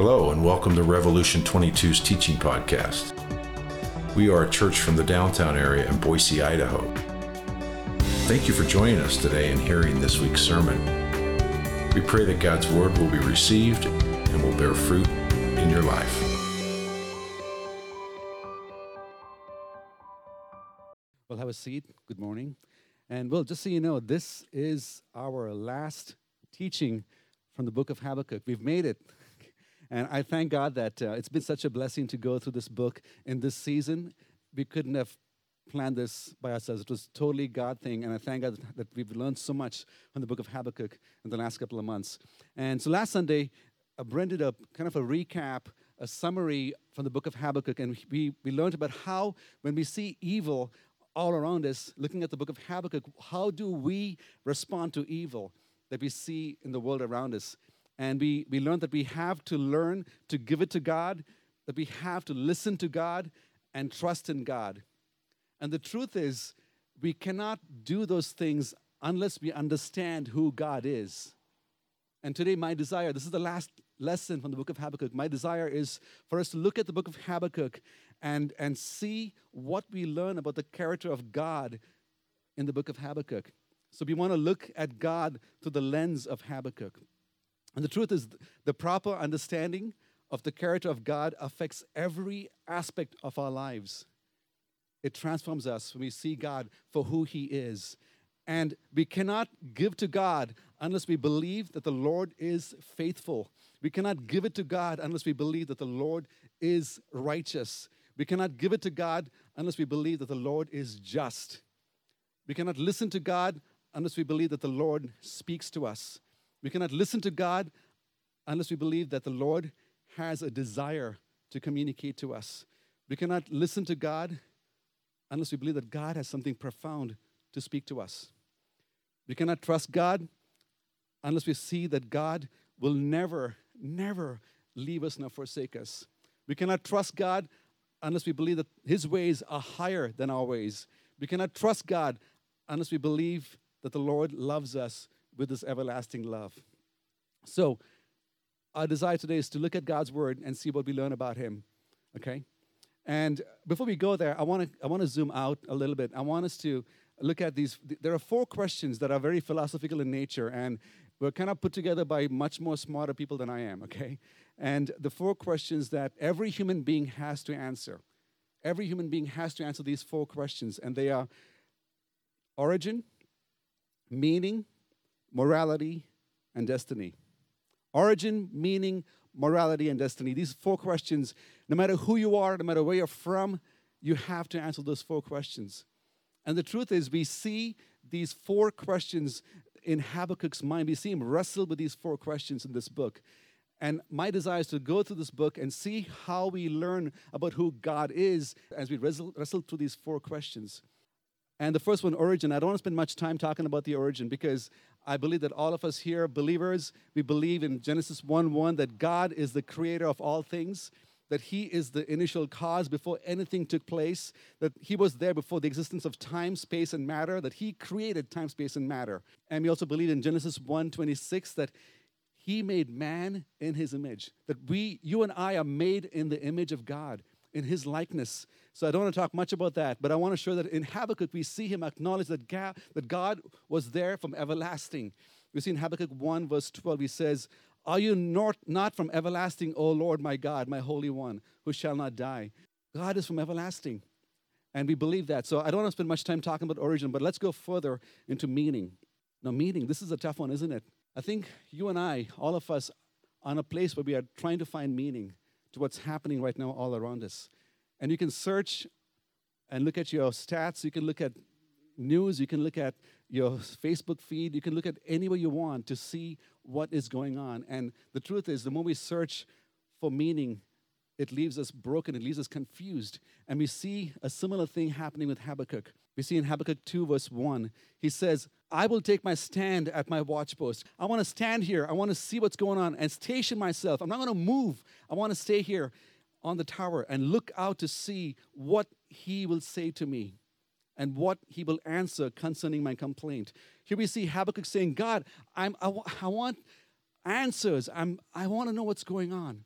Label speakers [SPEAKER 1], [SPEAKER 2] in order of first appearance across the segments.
[SPEAKER 1] Hello, and welcome to Revolution 22's teaching podcast. We are a church from the downtown area in Boise, Idaho. Thank you for joining us today and hearing this week's sermon. We pray that God's word will be received and will bear fruit in your life.
[SPEAKER 2] Well, have a seat. Good morning. And well, just so you know, this is our last teaching from the book of Habakkuk. We've made it. And I thank God that uh, it's been such a blessing to go through this book in this season. We couldn't have planned this by ourselves. It was totally God thing, and I thank God that we've learned so much from the book of Habakkuk in the last couple of months. And so last Sunday, I did a kind of a recap, a summary from the book of Habakkuk, and we, we learned about how when we see evil all around us, looking at the book of Habakkuk, how do we respond to evil that we see in the world around us? And we, we learned that we have to learn to give it to God, that we have to listen to God and trust in God. And the truth is, we cannot do those things unless we understand who God is. And today, my desire, this is the last lesson from the book of Habakkuk. My desire is for us to look at the book of Habakkuk and, and see what we learn about the character of God in the book of Habakkuk. So we want to look at God through the lens of Habakkuk. And the truth is, the proper understanding of the character of God affects every aspect of our lives. It transforms us when we see God for who He is. And we cannot give to God unless we believe that the Lord is faithful. We cannot give it to God unless we believe that the Lord is righteous. We cannot give it to God unless we believe that the Lord is just. We cannot listen to God unless we believe that the Lord speaks to us. We cannot listen to God unless we believe that the Lord has a desire to communicate to us. We cannot listen to God unless we believe that God has something profound to speak to us. We cannot trust God unless we see that God will never, never leave us nor forsake us. We cannot trust God unless we believe that His ways are higher than our ways. We cannot trust God unless we believe that the Lord loves us with this everlasting love. So, our desire today is to look at God's word and see what we learn about Him. Okay? And before we go there, I want to I want to zoom out a little bit. I want us to look at these. There are four questions that are very philosophical in nature, and we're kind of put together by much more smarter people than I am. Okay? And the four questions that every human being has to answer. Every human being has to answer these four questions, and they are origin, meaning, morality, and destiny. Origin, meaning, morality, and destiny. These four questions, no matter who you are, no matter where you're from, you have to answer those four questions. And the truth is, we see these four questions in Habakkuk's mind. We see him wrestle with these four questions in this book. And my desire is to go through this book and see how we learn about who God is as we wrestle, wrestle through these four questions. And the first one, origin. I don't want to spend much time talking about the origin because I believe that all of us here, believers, we believe in Genesis 1 1 that God is the creator of all things, that He is the initial cause before anything took place, that He was there before the existence of time, space, and matter, that He created time, space, and matter. And we also believe in Genesis 1 26 that He made man in His image, that we, you and I, are made in the image of God in his likeness. So I don't want to talk much about that, but I want to show that in Habakkuk we see him acknowledge that God, that God was there from everlasting. We see in Habakkuk 1, verse 12, he says, Are you not, not from everlasting, O Lord my God, my Holy One, who shall not die? God is from everlasting. And we believe that. So I don't want to spend much time talking about origin, but let's go further into meaning. Now, meaning, this is a tough one, isn't it? I think you and I, all of us, are in a place where we are trying to find meaning what's happening right now all around us. And you can search and look at your stats, you can look at news, you can look at your Facebook feed, you can look at anywhere you want to see what is going on. And the truth is, the more we search for meaning, it leaves us broken, it leaves us confused. And we see a similar thing happening with Habakkuk. We see in Habakkuk 2, verse 1, he says, I will take my stand at my watchpost. I want to stand here. I want to see what's going on and station myself. I'm not going to move. I want to stay here on the tower and look out to see what he will say to me and what he will answer concerning my complaint. Here we see Habakkuk saying, God, I'm, I, want answers. I'm, I want to know what's going on.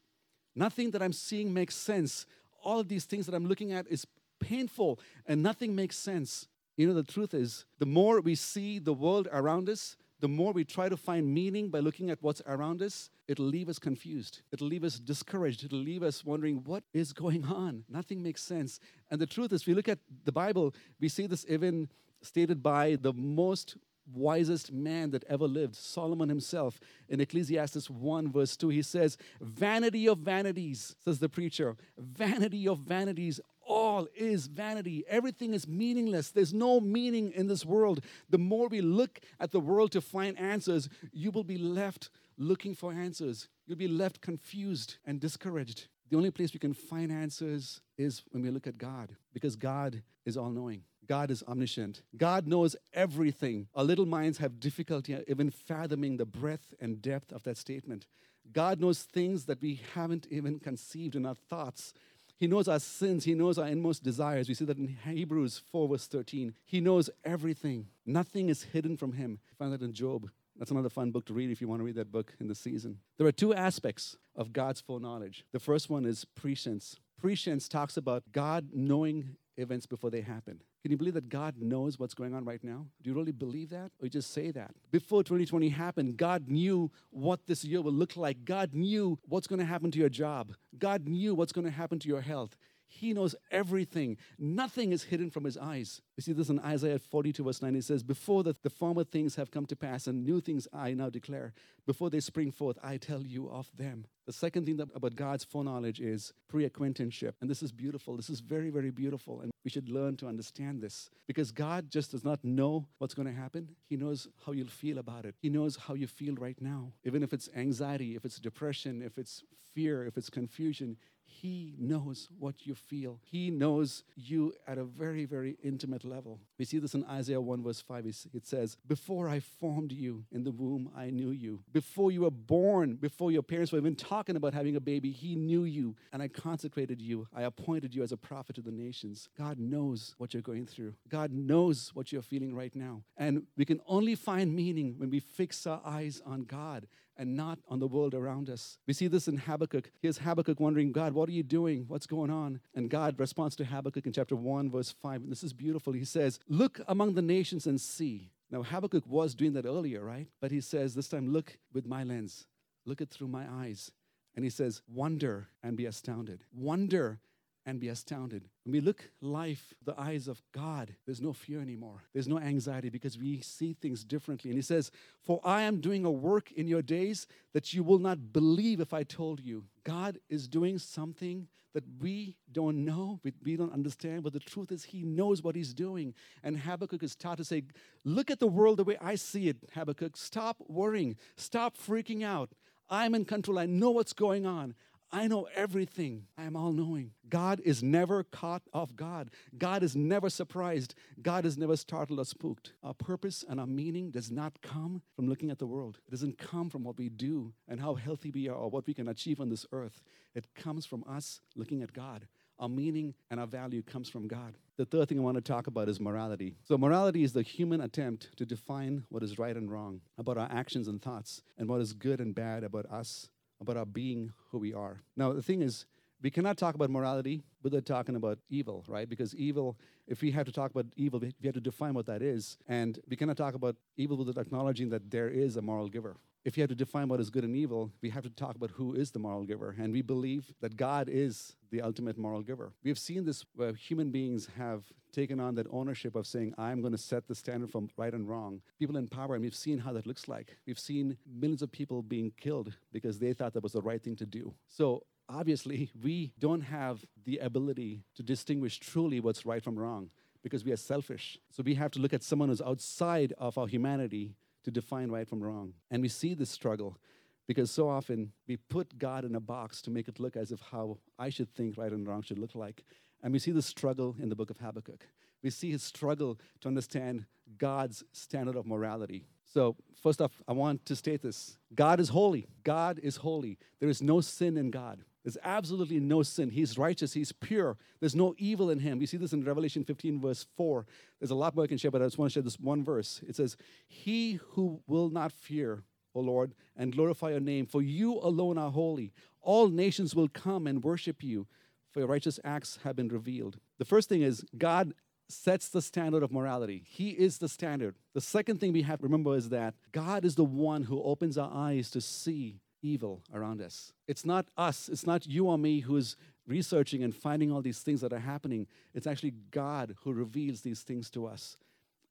[SPEAKER 2] Nothing that I'm seeing makes sense. All of these things that I'm looking at is painful and nothing makes sense. You know, the truth is, the more we see the world around us, the more we try to find meaning by looking at what's around us, it'll leave us confused. It'll leave us discouraged. It'll leave us wondering what is going on. Nothing makes sense. And the truth is, we look at the Bible, we see this even stated by the most wisest man that ever lived, Solomon himself. In Ecclesiastes 1, verse 2, he says, Vanity of vanities, says the preacher, vanity of vanities all is vanity. Everything is meaningless. There's no meaning in this world. The more we look at the world to find answers, you will be left looking for answers. You'll be left confused and discouraged. The only place we can find answers is when we look at God, because God is all knowing. God is omniscient. God knows everything. Our little minds have difficulty even fathoming the breadth and depth of that statement. God knows things that we haven't even conceived in our thoughts. He knows our sins. He knows our inmost desires. We see that in Hebrews 4, verse 13. He knows everything. Nothing is hidden from him. Find that in Job. That's another fun book to read if you want to read that book in the season. There are two aspects of God's foreknowledge. The first one is prescience. Prescience talks about God knowing events before they happen. Can you believe that God knows what's going on right now? Do you really believe that? Or you just say that? Before 2020 happened, God knew what this year would look like. God knew what's going to happen to your job. God knew what's going to happen to your health. He knows everything. Nothing is hidden from his eyes. You see this in Isaiah 42, verse 9. It says, Before the, the former things have come to pass, and new things I now declare, before they spring forth, I tell you of them. The second thing that, about God's foreknowledge is pre acquaintanceship. And this is beautiful. This is very, very beautiful. And we should learn to understand this because God just does not know what's going to happen. He knows how you'll feel about it, He knows how you feel right now. Even if it's anxiety, if it's depression, if it's fear, if it's confusion, he knows what you feel. He knows you at a very, very intimate level. We see this in Isaiah 1, verse 5. It says, Before I formed you in the womb, I knew you. Before you were born, before your parents were even talking about having a baby, He knew you. And I consecrated you. I appointed you as a prophet to the nations. God knows what you're going through. God knows what you're feeling right now. And we can only find meaning when we fix our eyes on God and not on the world around us. We see this in Habakkuk. Here's Habakkuk wondering, God, what are you doing? What's going on? And God responds to Habakkuk in chapter 1, verse 5. And this is beautiful. He says, Look among the nations and see. Now, Habakkuk was doing that earlier, right? But he says, This time, look with my lens, look it through my eyes. And he says, Wonder and be astounded. Wonder and be astounded. When we look life, the eyes of God, there's no fear anymore. There's no anxiety because we see things differently. And he says, For I am doing a work in your days that you will not believe if I told you. God is doing something that we don't know, we don't understand, but the truth is he knows what he's doing. And Habakkuk is taught to say, Look at the world the way I see it, Habakkuk. Stop worrying, stop freaking out. I'm in control. I know what's going on. I know everything. I am all knowing. God is never caught off guard. God is never surprised. God is never startled or spooked. Our purpose and our meaning does not come from looking at the world. It doesn't come from what we do and how healthy we are or what we can achieve on this earth. It comes from us looking at God. Our meaning and our value comes from God. The third thing I want to talk about is morality. So, morality is the human attempt to define what is right and wrong about our actions and thoughts and what is good and bad about us about our being who we are. Now, the thing is, we cannot talk about morality without talking about evil, right? Because evil, if we have to talk about evil, we have to define what that is. And we cannot talk about evil without acknowledging that there is a moral giver. If you have to define what is good and evil, we have to talk about who is the moral giver. And we believe that God is the ultimate moral giver. We have seen this where human beings have taken on that ownership of saying, I'm going to set the standard from right and wrong. People in power, and we've seen how that looks like. We've seen millions of people being killed because they thought that was the right thing to do. So obviously, we don't have the ability to distinguish truly what's right from wrong because we are selfish. So we have to look at someone who's outside of our humanity to define right from wrong. And we see this struggle because so often we put God in a box to make it look as if how I should think right and wrong should look like. And we see the struggle in the book of Habakkuk. We see his struggle to understand God's standard of morality. So, first off, I want to state this God is holy. God is holy. There is no sin in God. There's absolutely no sin. He's righteous. He's pure. There's no evil in him. We see this in Revelation 15, verse 4. There's a lot more I can share, but I just want to share this one verse. It says, He who will not fear, O Lord, and glorify your name, for you alone are holy. all nations will come and worship you, for your righteous acts have been revealed. The first thing is God sets the standard of morality. He is the standard. The second thing we have to remember is that God is the one who opens our eyes to see evil around us. It's not us, it's not you or me who is researching and finding all these things that are happening. It's actually God who reveals these things to us.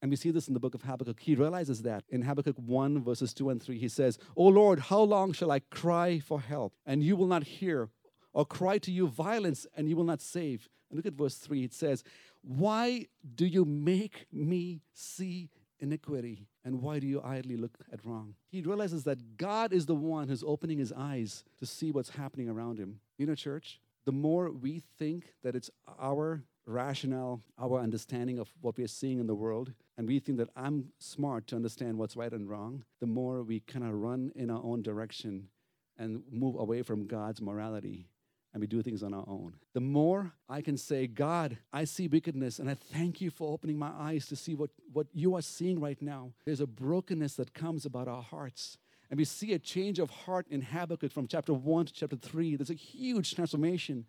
[SPEAKER 2] And we see this in the book of Habakkuk. He realizes that in Habakkuk 1, verses 2 and 3, he says, O Lord, how long shall I cry for help, and you will not hear, or cry to you violence, and you will not save? And look at verse 3. It says, Why do you make me see iniquity? And why do you idly look at wrong? He realizes that God is the one who's opening his eyes to see what's happening around him. You know, church, the more we think that it's our rationale, our understanding of what we are seeing in the world, and we think that I'm smart to understand what's right and wrong, the more we kind of run in our own direction and move away from God's morality and we do things on our own. The more I can say, God, I see wickedness and I thank you for opening my eyes to see what, what you are seeing right now. There's a brokenness that comes about our hearts. And we see a change of heart in Habakkuk from chapter 1 to chapter 3. There's a huge transformation.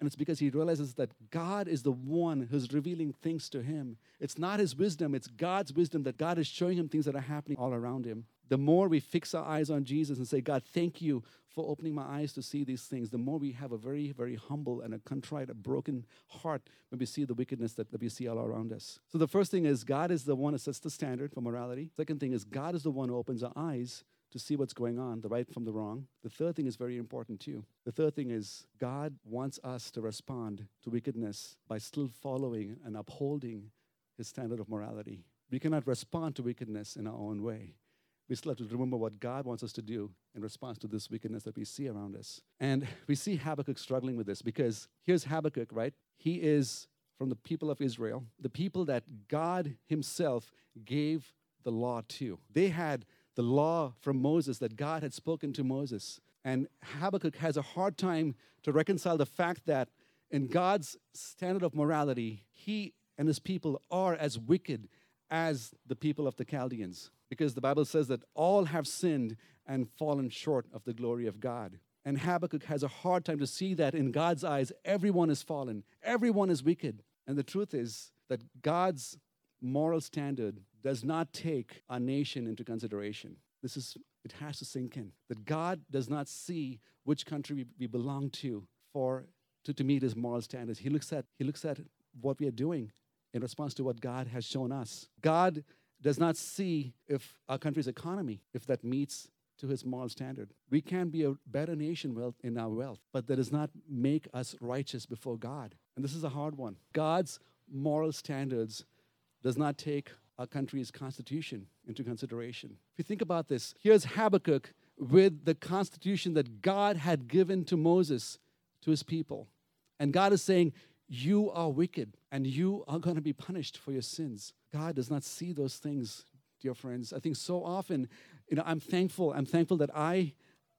[SPEAKER 2] And it's because he realizes that God is the one who's revealing things to him. It's not his wisdom, it's God's wisdom that God is showing him things that are happening all around him. The more we fix our eyes on Jesus and say, God, thank you for opening my eyes to see these things, the more we have a very, very humble and a contrite, a broken heart when we see the wickedness that, that we see all around us. So the first thing is God is the one who sets the standard for morality. Second thing is God is the one who opens our eyes to see what's going on, the right from the wrong. The third thing is very important too. The third thing is God wants us to respond to wickedness by still following and upholding his standard of morality. We cannot respond to wickedness in our own way. We still have to remember what God wants us to do in response to this wickedness that we see around us. And we see Habakkuk struggling with this because here's Habakkuk, right? He is from the people of Israel, the people that God Himself gave the law to. They had the law from Moses that God had spoken to Moses. And Habakkuk has a hard time to reconcile the fact that in God's standard of morality, he and his people are as wicked as the people of the Chaldeans. Because the Bible says that all have sinned and fallen short of the glory of God. And Habakkuk has a hard time to see that in God's eyes, everyone is fallen, everyone is wicked. And the truth is that God's moral standard does not take our nation into consideration. This is, it has to sink in. That God does not see which country we, we belong to for to, to meet his moral standards. He looks at he looks at what we are doing in response to what God has shown us. God does not see if our country's economy, if that meets to his moral standard. We can be a better nation wealth in our wealth, but that does not make us righteous before God. And this is a hard one. God's moral standards does not take our country's constitution into consideration. If you think about this, here's Habakkuk with the constitution that God had given to Moses to his people. And God is saying, You are wicked and you are going to be punished for your sins. God does not see those things, dear friends. I think so often, you know, I'm thankful. I'm thankful that I,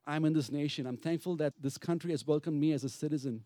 [SPEAKER 2] I'm in this nation. I'm thankful that this country has welcomed me as a citizen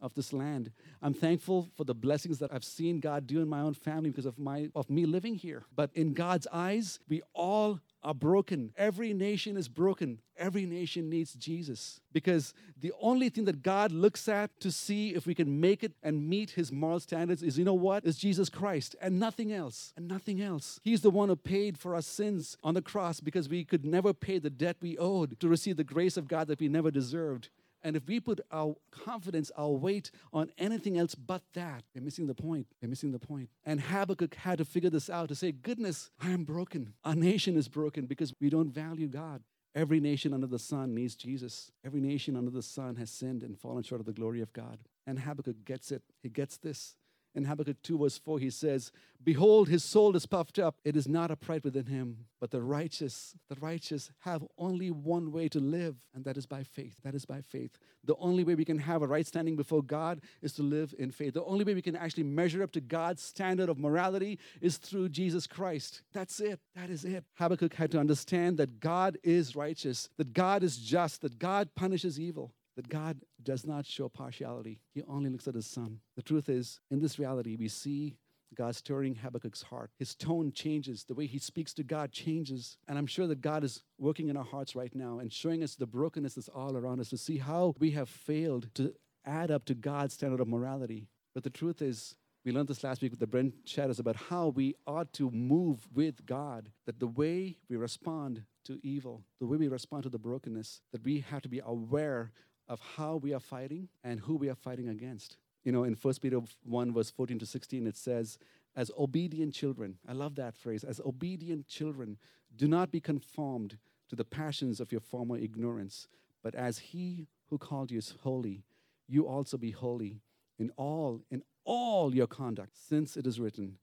[SPEAKER 2] of this land. I'm thankful for the blessings that I've seen God do in my own family because of my of me living here. But in God's eyes, we all are broken. Every nation is broken. Every nation needs Jesus. Because the only thing that God looks at to see if we can make it and meet his moral standards is, you know what? Is Jesus Christ and nothing else. And nothing else. He's the one who paid for our sins on the cross because we could never pay the debt we owed to receive the grace of God that we never deserved. And if we put our confidence, our weight on anything else but that, we're missing the point. We're missing the point. And Habakkuk had to figure this out to say, Goodness, I am broken. Our nation is broken because we don't value God. Every nation under the sun needs Jesus. Every nation under the sun has sinned and fallen short of the glory of God. And Habakkuk gets it. He gets this. In Habakkuk 2, verse 4, he says, Behold, his soul is puffed up. It is not upright within him. But the righteous, the righteous have only one way to live, and that is by faith. That is by faith. The only way we can have a right standing before God is to live in faith. The only way we can actually measure up to God's standard of morality is through Jesus Christ. That's it. That is it. Habakkuk had to understand that God is righteous, that God is just, that God punishes evil that God does not show partiality. He only looks at his son. The truth is, in this reality, we see God stirring Habakkuk's heart. His tone changes. The way he speaks to God changes. And I'm sure that God is working in our hearts right now and showing us the brokenness that's all around us to see how we have failed to add up to God's standard of morality. But the truth is, we learned this last week with the Brent shadows about how we ought to move with God, that the way we respond to evil, the way we respond to the brokenness, that we have to be aware of how we are fighting and who we are fighting against. You know, in 1 Peter 1, verse 14 to 16, it says, As obedient children, I love that phrase, as obedient children, do not be conformed to the passions of your former ignorance, but as he who called you is holy, you also be holy in all, in all your conduct, since it is written,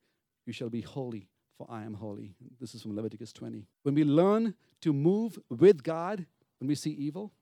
[SPEAKER 2] You shall be holy, for I am holy. This is from Leviticus 20. When we learn to move with God, when we see evil,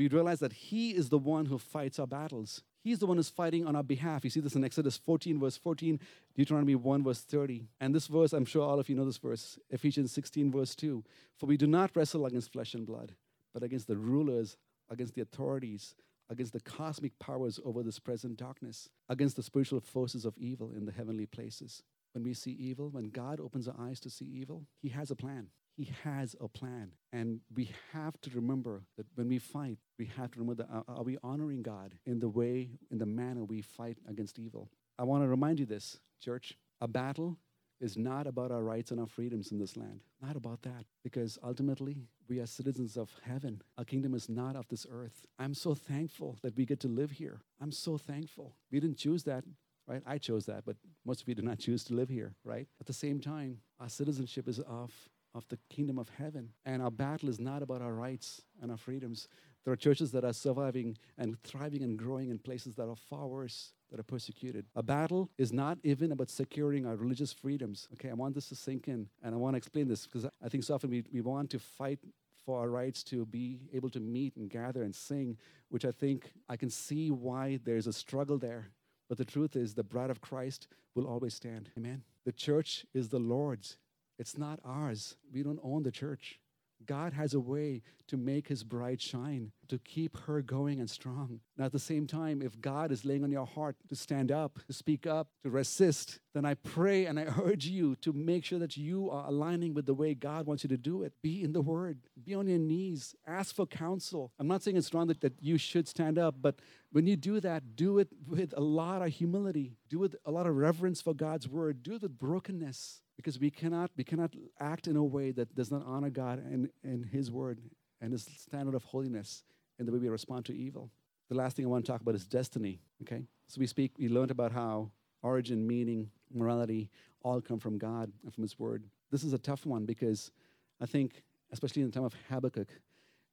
[SPEAKER 2] we realize that He is the one who fights our battles. He's the one who's fighting on our behalf. You see this in Exodus 14, verse 14, Deuteronomy 1, verse 30. And this verse, I'm sure all of you know this verse, Ephesians 16, verse 2. For we do not wrestle against flesh and blood, but against the rulers, against the authorities, against the cosmic powers over this present darkness, against the spiritual forces of evil in the heavenly places. When we see evil, when God opens our eyes to see evil, He has a plan. He has a plan. And we have to remember that when we fight, we have to remember that are, are we honoring God in the way, in the manner we fight against evil? I want to remind you this, church. A battle is not about our rights and our freedoms in this land. Not about that. Because ultimately, we are citizens of heaven. Our kingdom is not of this earth. I'm so thankful that we get to live here. I'm so thankful. We didn't choose that, right? I chose that, but most of you did not choose to live here, right? At the same time, our citizenship is of, of the kingdom of heaven. And our battle is not about our rights and our freedoms. There are churches that are surviving and thriving and growing in places that are far worse that are persecuted. A battle is not even about securing our religious freedoms. Okay, I want this to sink in, and I want to explain this because I think so often we, we want to fight for our rights to be able to meet and gather and sing, which I think I can see why there's a struggle there. But the truth is, the bride of Christ will always stand. Amen. The church is the Lord's, it's not ours. We don't own the church. God has a way to make his bride shine, to keep her going and strong. Now, at the same time, if God is laying on your heart to stand up, to speak up, to resist, then I pray and I urge you to make sure that you are aligning with the way God wants you to do it. Be in the Word, be on your knees, ask for counsel. I'm not saying it's wrong that, that you should stand up, but when you do that, do it with a lot of humility, do it with a lot of reverence for God's Word, do it with brokenness because we cannot we cannot act in a way that does not honor God and, and His word and His standard of holiness in the way we respond to evil. The last thing I want to talk about is destiny. Okay, so we speak. We learned about how origin, meaning, morality all come from God and from His word. This is a tough one because I think, especially in the time of Habakkuk,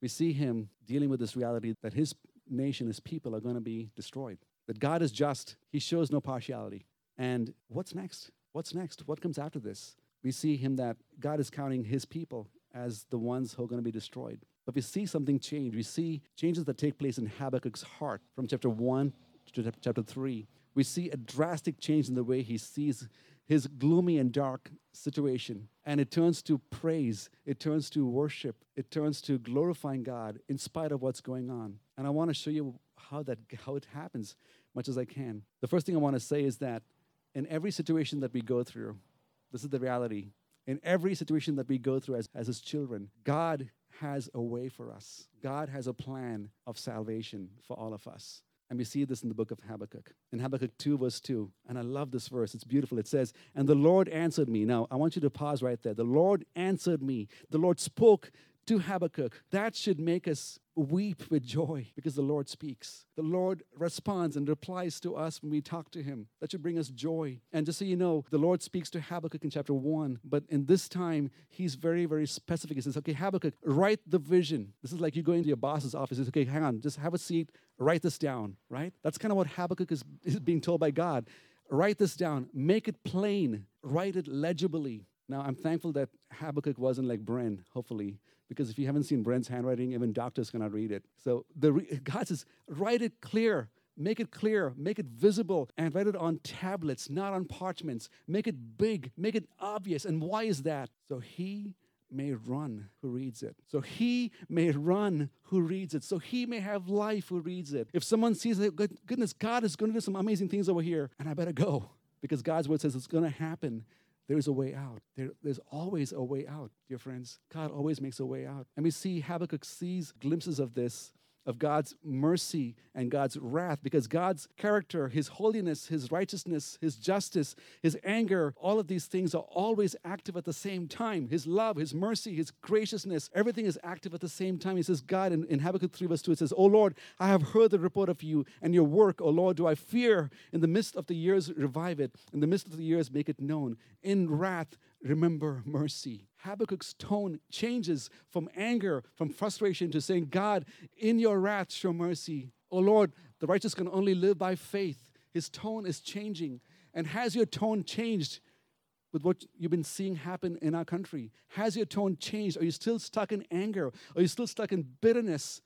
[SPEAKER 2] we see him dealing with this reality that his nation, his people, are going to be destroyed. That God is just; He shows no partiality. And what's next? What's next? What comes after this? We see him that God is counting his people as the ones who are going to be destroyed. But we see something change. We see changes that take place in Habakkuk's heart from chapter 1 to chapter 3. We see a drastic change in the way he sees his gloomy and dark situation. And it turns to praise, it turns to worship, it turns to glorifying God in spite of what's going on. And I want to show you how that how it happens much as I can. The first thing I want to say is that in every situation that we go through, this is the reality. In every situation that we go through as, as His children, God has a way for us. God has a plan of salvation for all of us. And we see this in the book of Habakkuk. In Habakkuk 2, verse 2. And I love this verse. It's beautiful. It says, And the Lord answered me. Now, I want you to pause right there. The Lord answered me. The Lord spoke to Habakkuk. That should make us weep with joy because the Lord speaks. The Lord responds and replies to us when we talk to Him. That should bring us joy. And just so you know, the Lord speaks to Habakkuk in chapter 1, but in this time, He's very, very specific. He says, Okay, Habakkuk, write the vision. This is like you going to your boss's office. He Okay, hang on, just have a seat, write this down, right? That's kind of what Habakkuk is, is being told by God. Write this down, make it plain, write it legibly. Now, I'm thankful that Habakkuk wasn't like Brent, hopefully because if you haven't seen Brent's handwriting, even doctors cannot read it. So the re- God says, write it clear, make it clear, make it visible, and write it on tablets, not on parchments. Make it big, make it obvious. And why is that? So he may run who reads it. So he may run who reads it. So he may have life who reads it. If someone sees that, goodness, God is going to do some amazing things over here, and I better go. because God's word says it's going to happen. There is a way out. There, there's always a way out, dear friends. God always makes a way out. And we see Habakkuk sees glimpses of this of God's mercy and God's wrath because God's character, His holiness, His righteousness, His justice, His anger, all of these things are always active at the same time. His love, His mercy, His graciousness, everything is active at the same time. He says, God, in, in Habakkuk 3, verse 2, it says, O Lord, I have heard the report of you and your work, O Lord, do I fear. In the midst of the years, revive it. In the midst of the years, make it known. In wrath, remember mercy. Habakkuk's tone changes from anger, from frustration to saying, God, in your wrath, show mercy. Oh Lord, the righteous can only live by faith. His tone is changing. And has your tone changed with what you've been seeing happen in our country? Has your tone changed? Are you still stuck in anger? Are you still stuck in bitterness?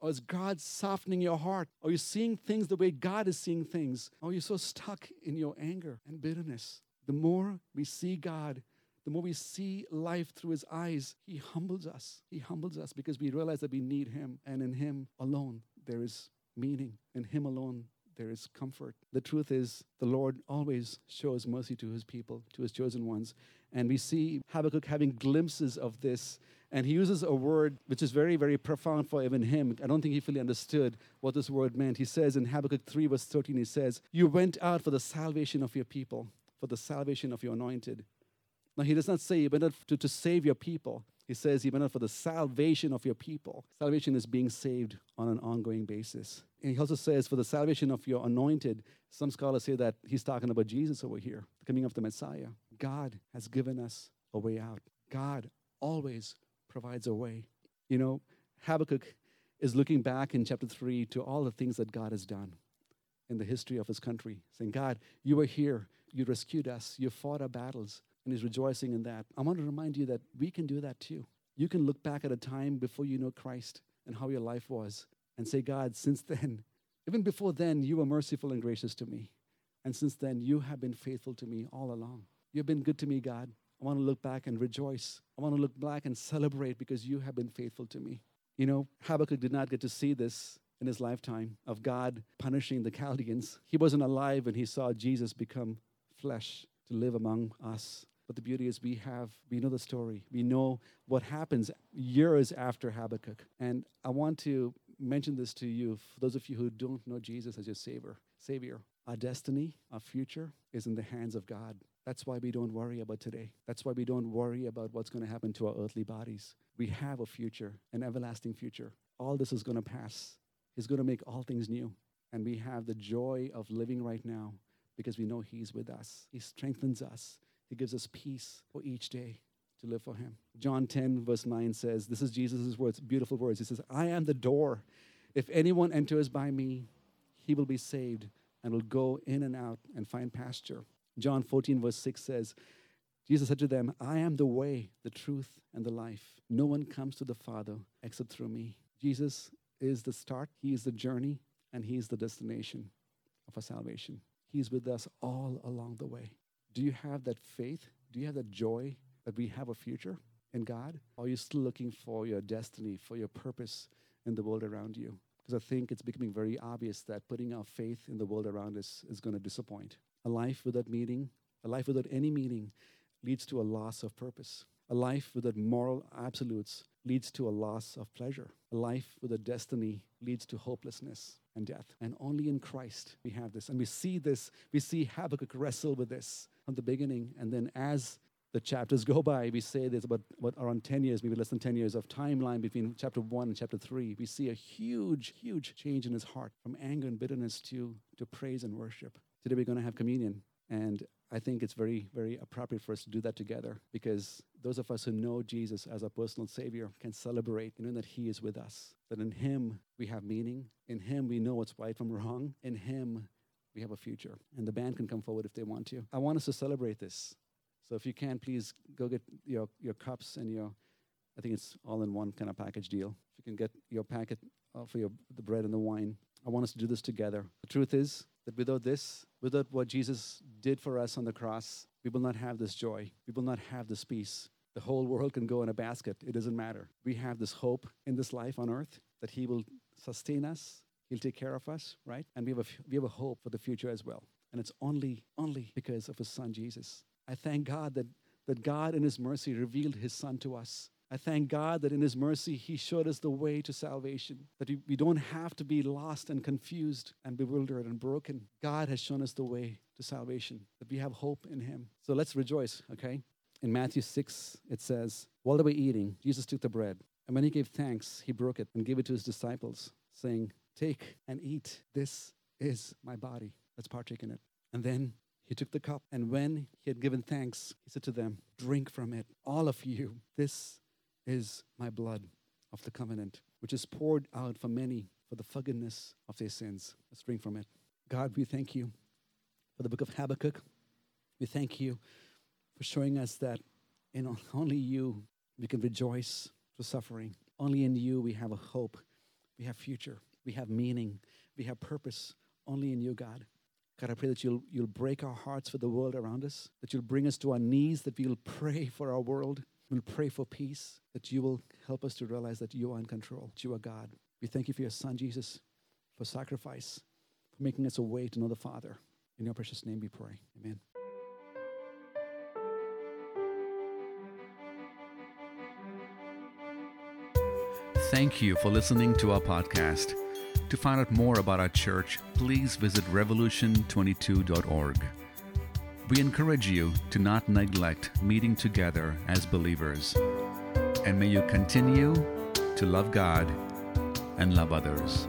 [SPEAKER 2] Or is God softening your heart? Are you seeing things the way God is seeing things? Are you so stuck in your anger and bitterness? The more we see God, the more we see life through his eyes, he humbles us. He humbles us because we realize that we need him, and in him alone there is meaning. In him alone there is comfort. The truth is, the Lord always shows mercy to his people, to his chosen ones. And we see Habakkuk having glimpses of this. And he uses a word which is very, very profound for even him. I don't think he fully understood what this word meant. He says in Habakkuk 3, verse 13, he says, You went out for the salvation of your people, for the salvation of your anointed. Now, he does not say you out to, to save your people. He says you out for the salvation of your people. Salvation is being saved on an ongoing basis. And he also says for the salvation of your anointed. Some scholars say that he's talking about Jesus over here, the coming of the Messiah. God has given us a way out. God always provides a way. You know, Habakkuk is looking back in chapter 3 to all the things that God has done in the history of his country, saying, God, you were here. You rescued us. You fought our battles and is rejoicing in that. I want to remind you that we can do that too. You can look back at a time before you know Christ and how your life was and say, God, since then, even before then, you were merciful and gracious to me. And since then, you have been faithful to me all along. You've been good to me, God. I want to look back and rejoice. I want to look back and celebrate because you have been faithful to me. You know, Habakkuk did not get to see this in his lifetime of God punishing the Chaldeans. He wasn't alive when he saw Jesus become flesh to live among us. But the beauty is we have, we know the story. We know what happens years after Habakkuk. And I want to mention this to you, for those of you who don't know Jesus as your savior. Savior, our destiny, our future is in the hands of God. That's why we don't worry about today. That's why we don't worry about what's going to happen to our earthly bodies. We have a future, an everlasting future. All this is going to pass. He's going to make all things new. And we have the joy of living right now because we know He's with us. He strengthens us. He gives us peace for each day to live for Him. John 10, verse 9 says, This is Jesus' words, beautiful words. He says, I am the door. If anyone enters by me, he will be saved and will go in and out and find pasture. John 14, verse 6 says, Jesus said to them, I am the way, the truth, and the life. No one comes to the Father except through me. Jesus is the start, He is the journey, and He is the destination of our salvation. He's with us all along the way. Do you have that faith? Do you have that joy that we have a future in God? Or are you still looking for your destiny, for your purpose in the world around you? Because I think it's becoming very obvious that putting our faith in the world around us is going to disappoint. A life without meaning, a life without any meaning, leads to a loss of purpose. A life without moral absolutes leads to a loss of pleasure. A life with a destiny leads to hopelessness and death. And only in Christ we have this. And we see this, we see Habakkuk wrestle with this from the beginning. And then as the chapters go by, we say there's about, about around 10 years, maybe less than 10 years of timeline between chapter 1 and chapter 3. We see a huge, huge change in his heart from anger and bitterness to, to praise and worship. Today we're going to have communion. And I think it's very, very appropriate for us to do that together because those of us who know Jesus as our personal Savior can celebrate knowing that He is with us, that in Him we have meaning, in Him we know what's right from wrong, in Him we have a future. And the band can come forward if they want to. I want us to celebrate this. So if you can, please go get your, your cups and your, I think it's all in one kind of package deal. If you can get your packet uh, for your, the bread and the wine, I want us to do this together. The truth is that without this, without what Jesus did for us on the cross, we will not have this joy. We will not have this peace. The whole world can go in a basket. It doesn't matter. We have this hope in this life on earth that He will sustain us, He'll take care of us, right? And we have a, we have a hope for the future as well. And it's only, only because of his son Jesus. I thank God that, that God in his mercy revealed his son to us. I thank God that in His mercy, He showed us the way to salvation, that we don't have to be lost and confused and bewildered and broken. God has shown us the way to salvation, that we have hope in Him. So let's rejoice, okay? In Matthew 6, it says, While they were eating, Jesus took the bread, and when He gave thanks, He broke it and gave it to His disciples, saying, Take and eat. This is my body. Let's partake in it. And then he took the cup, and when he had given thanks, he said to them, Drink from it, all of you. This is my blood of the covenant, which is poured out for many for the forgiveness of their sins. Let's drink from it. God, we thank you for the book of Habakkuk. We thank you for showing us that in only you we can rejoice through suffering. Only in you we have a hope, we have future, we have meaning, we have purpose. Only in you, God. God, I pray that you'll, you'll break our hearts for the world around us, that you'll bring us to our knees, that we'll pray for our world, We'll pray for peace, that you will help us to realize that you are in control, that you are God. We thank you for your Son, Jesus, for sacrifice, for making us a way to know the Father. In your precious name we pray. Amen.
[SPEAKER 3] Thank you for listening to our podcast. To find out more about our church, please visit revolution22.org. We encourage you to not neglect meeting together as believers. And may you continue to love God and love others.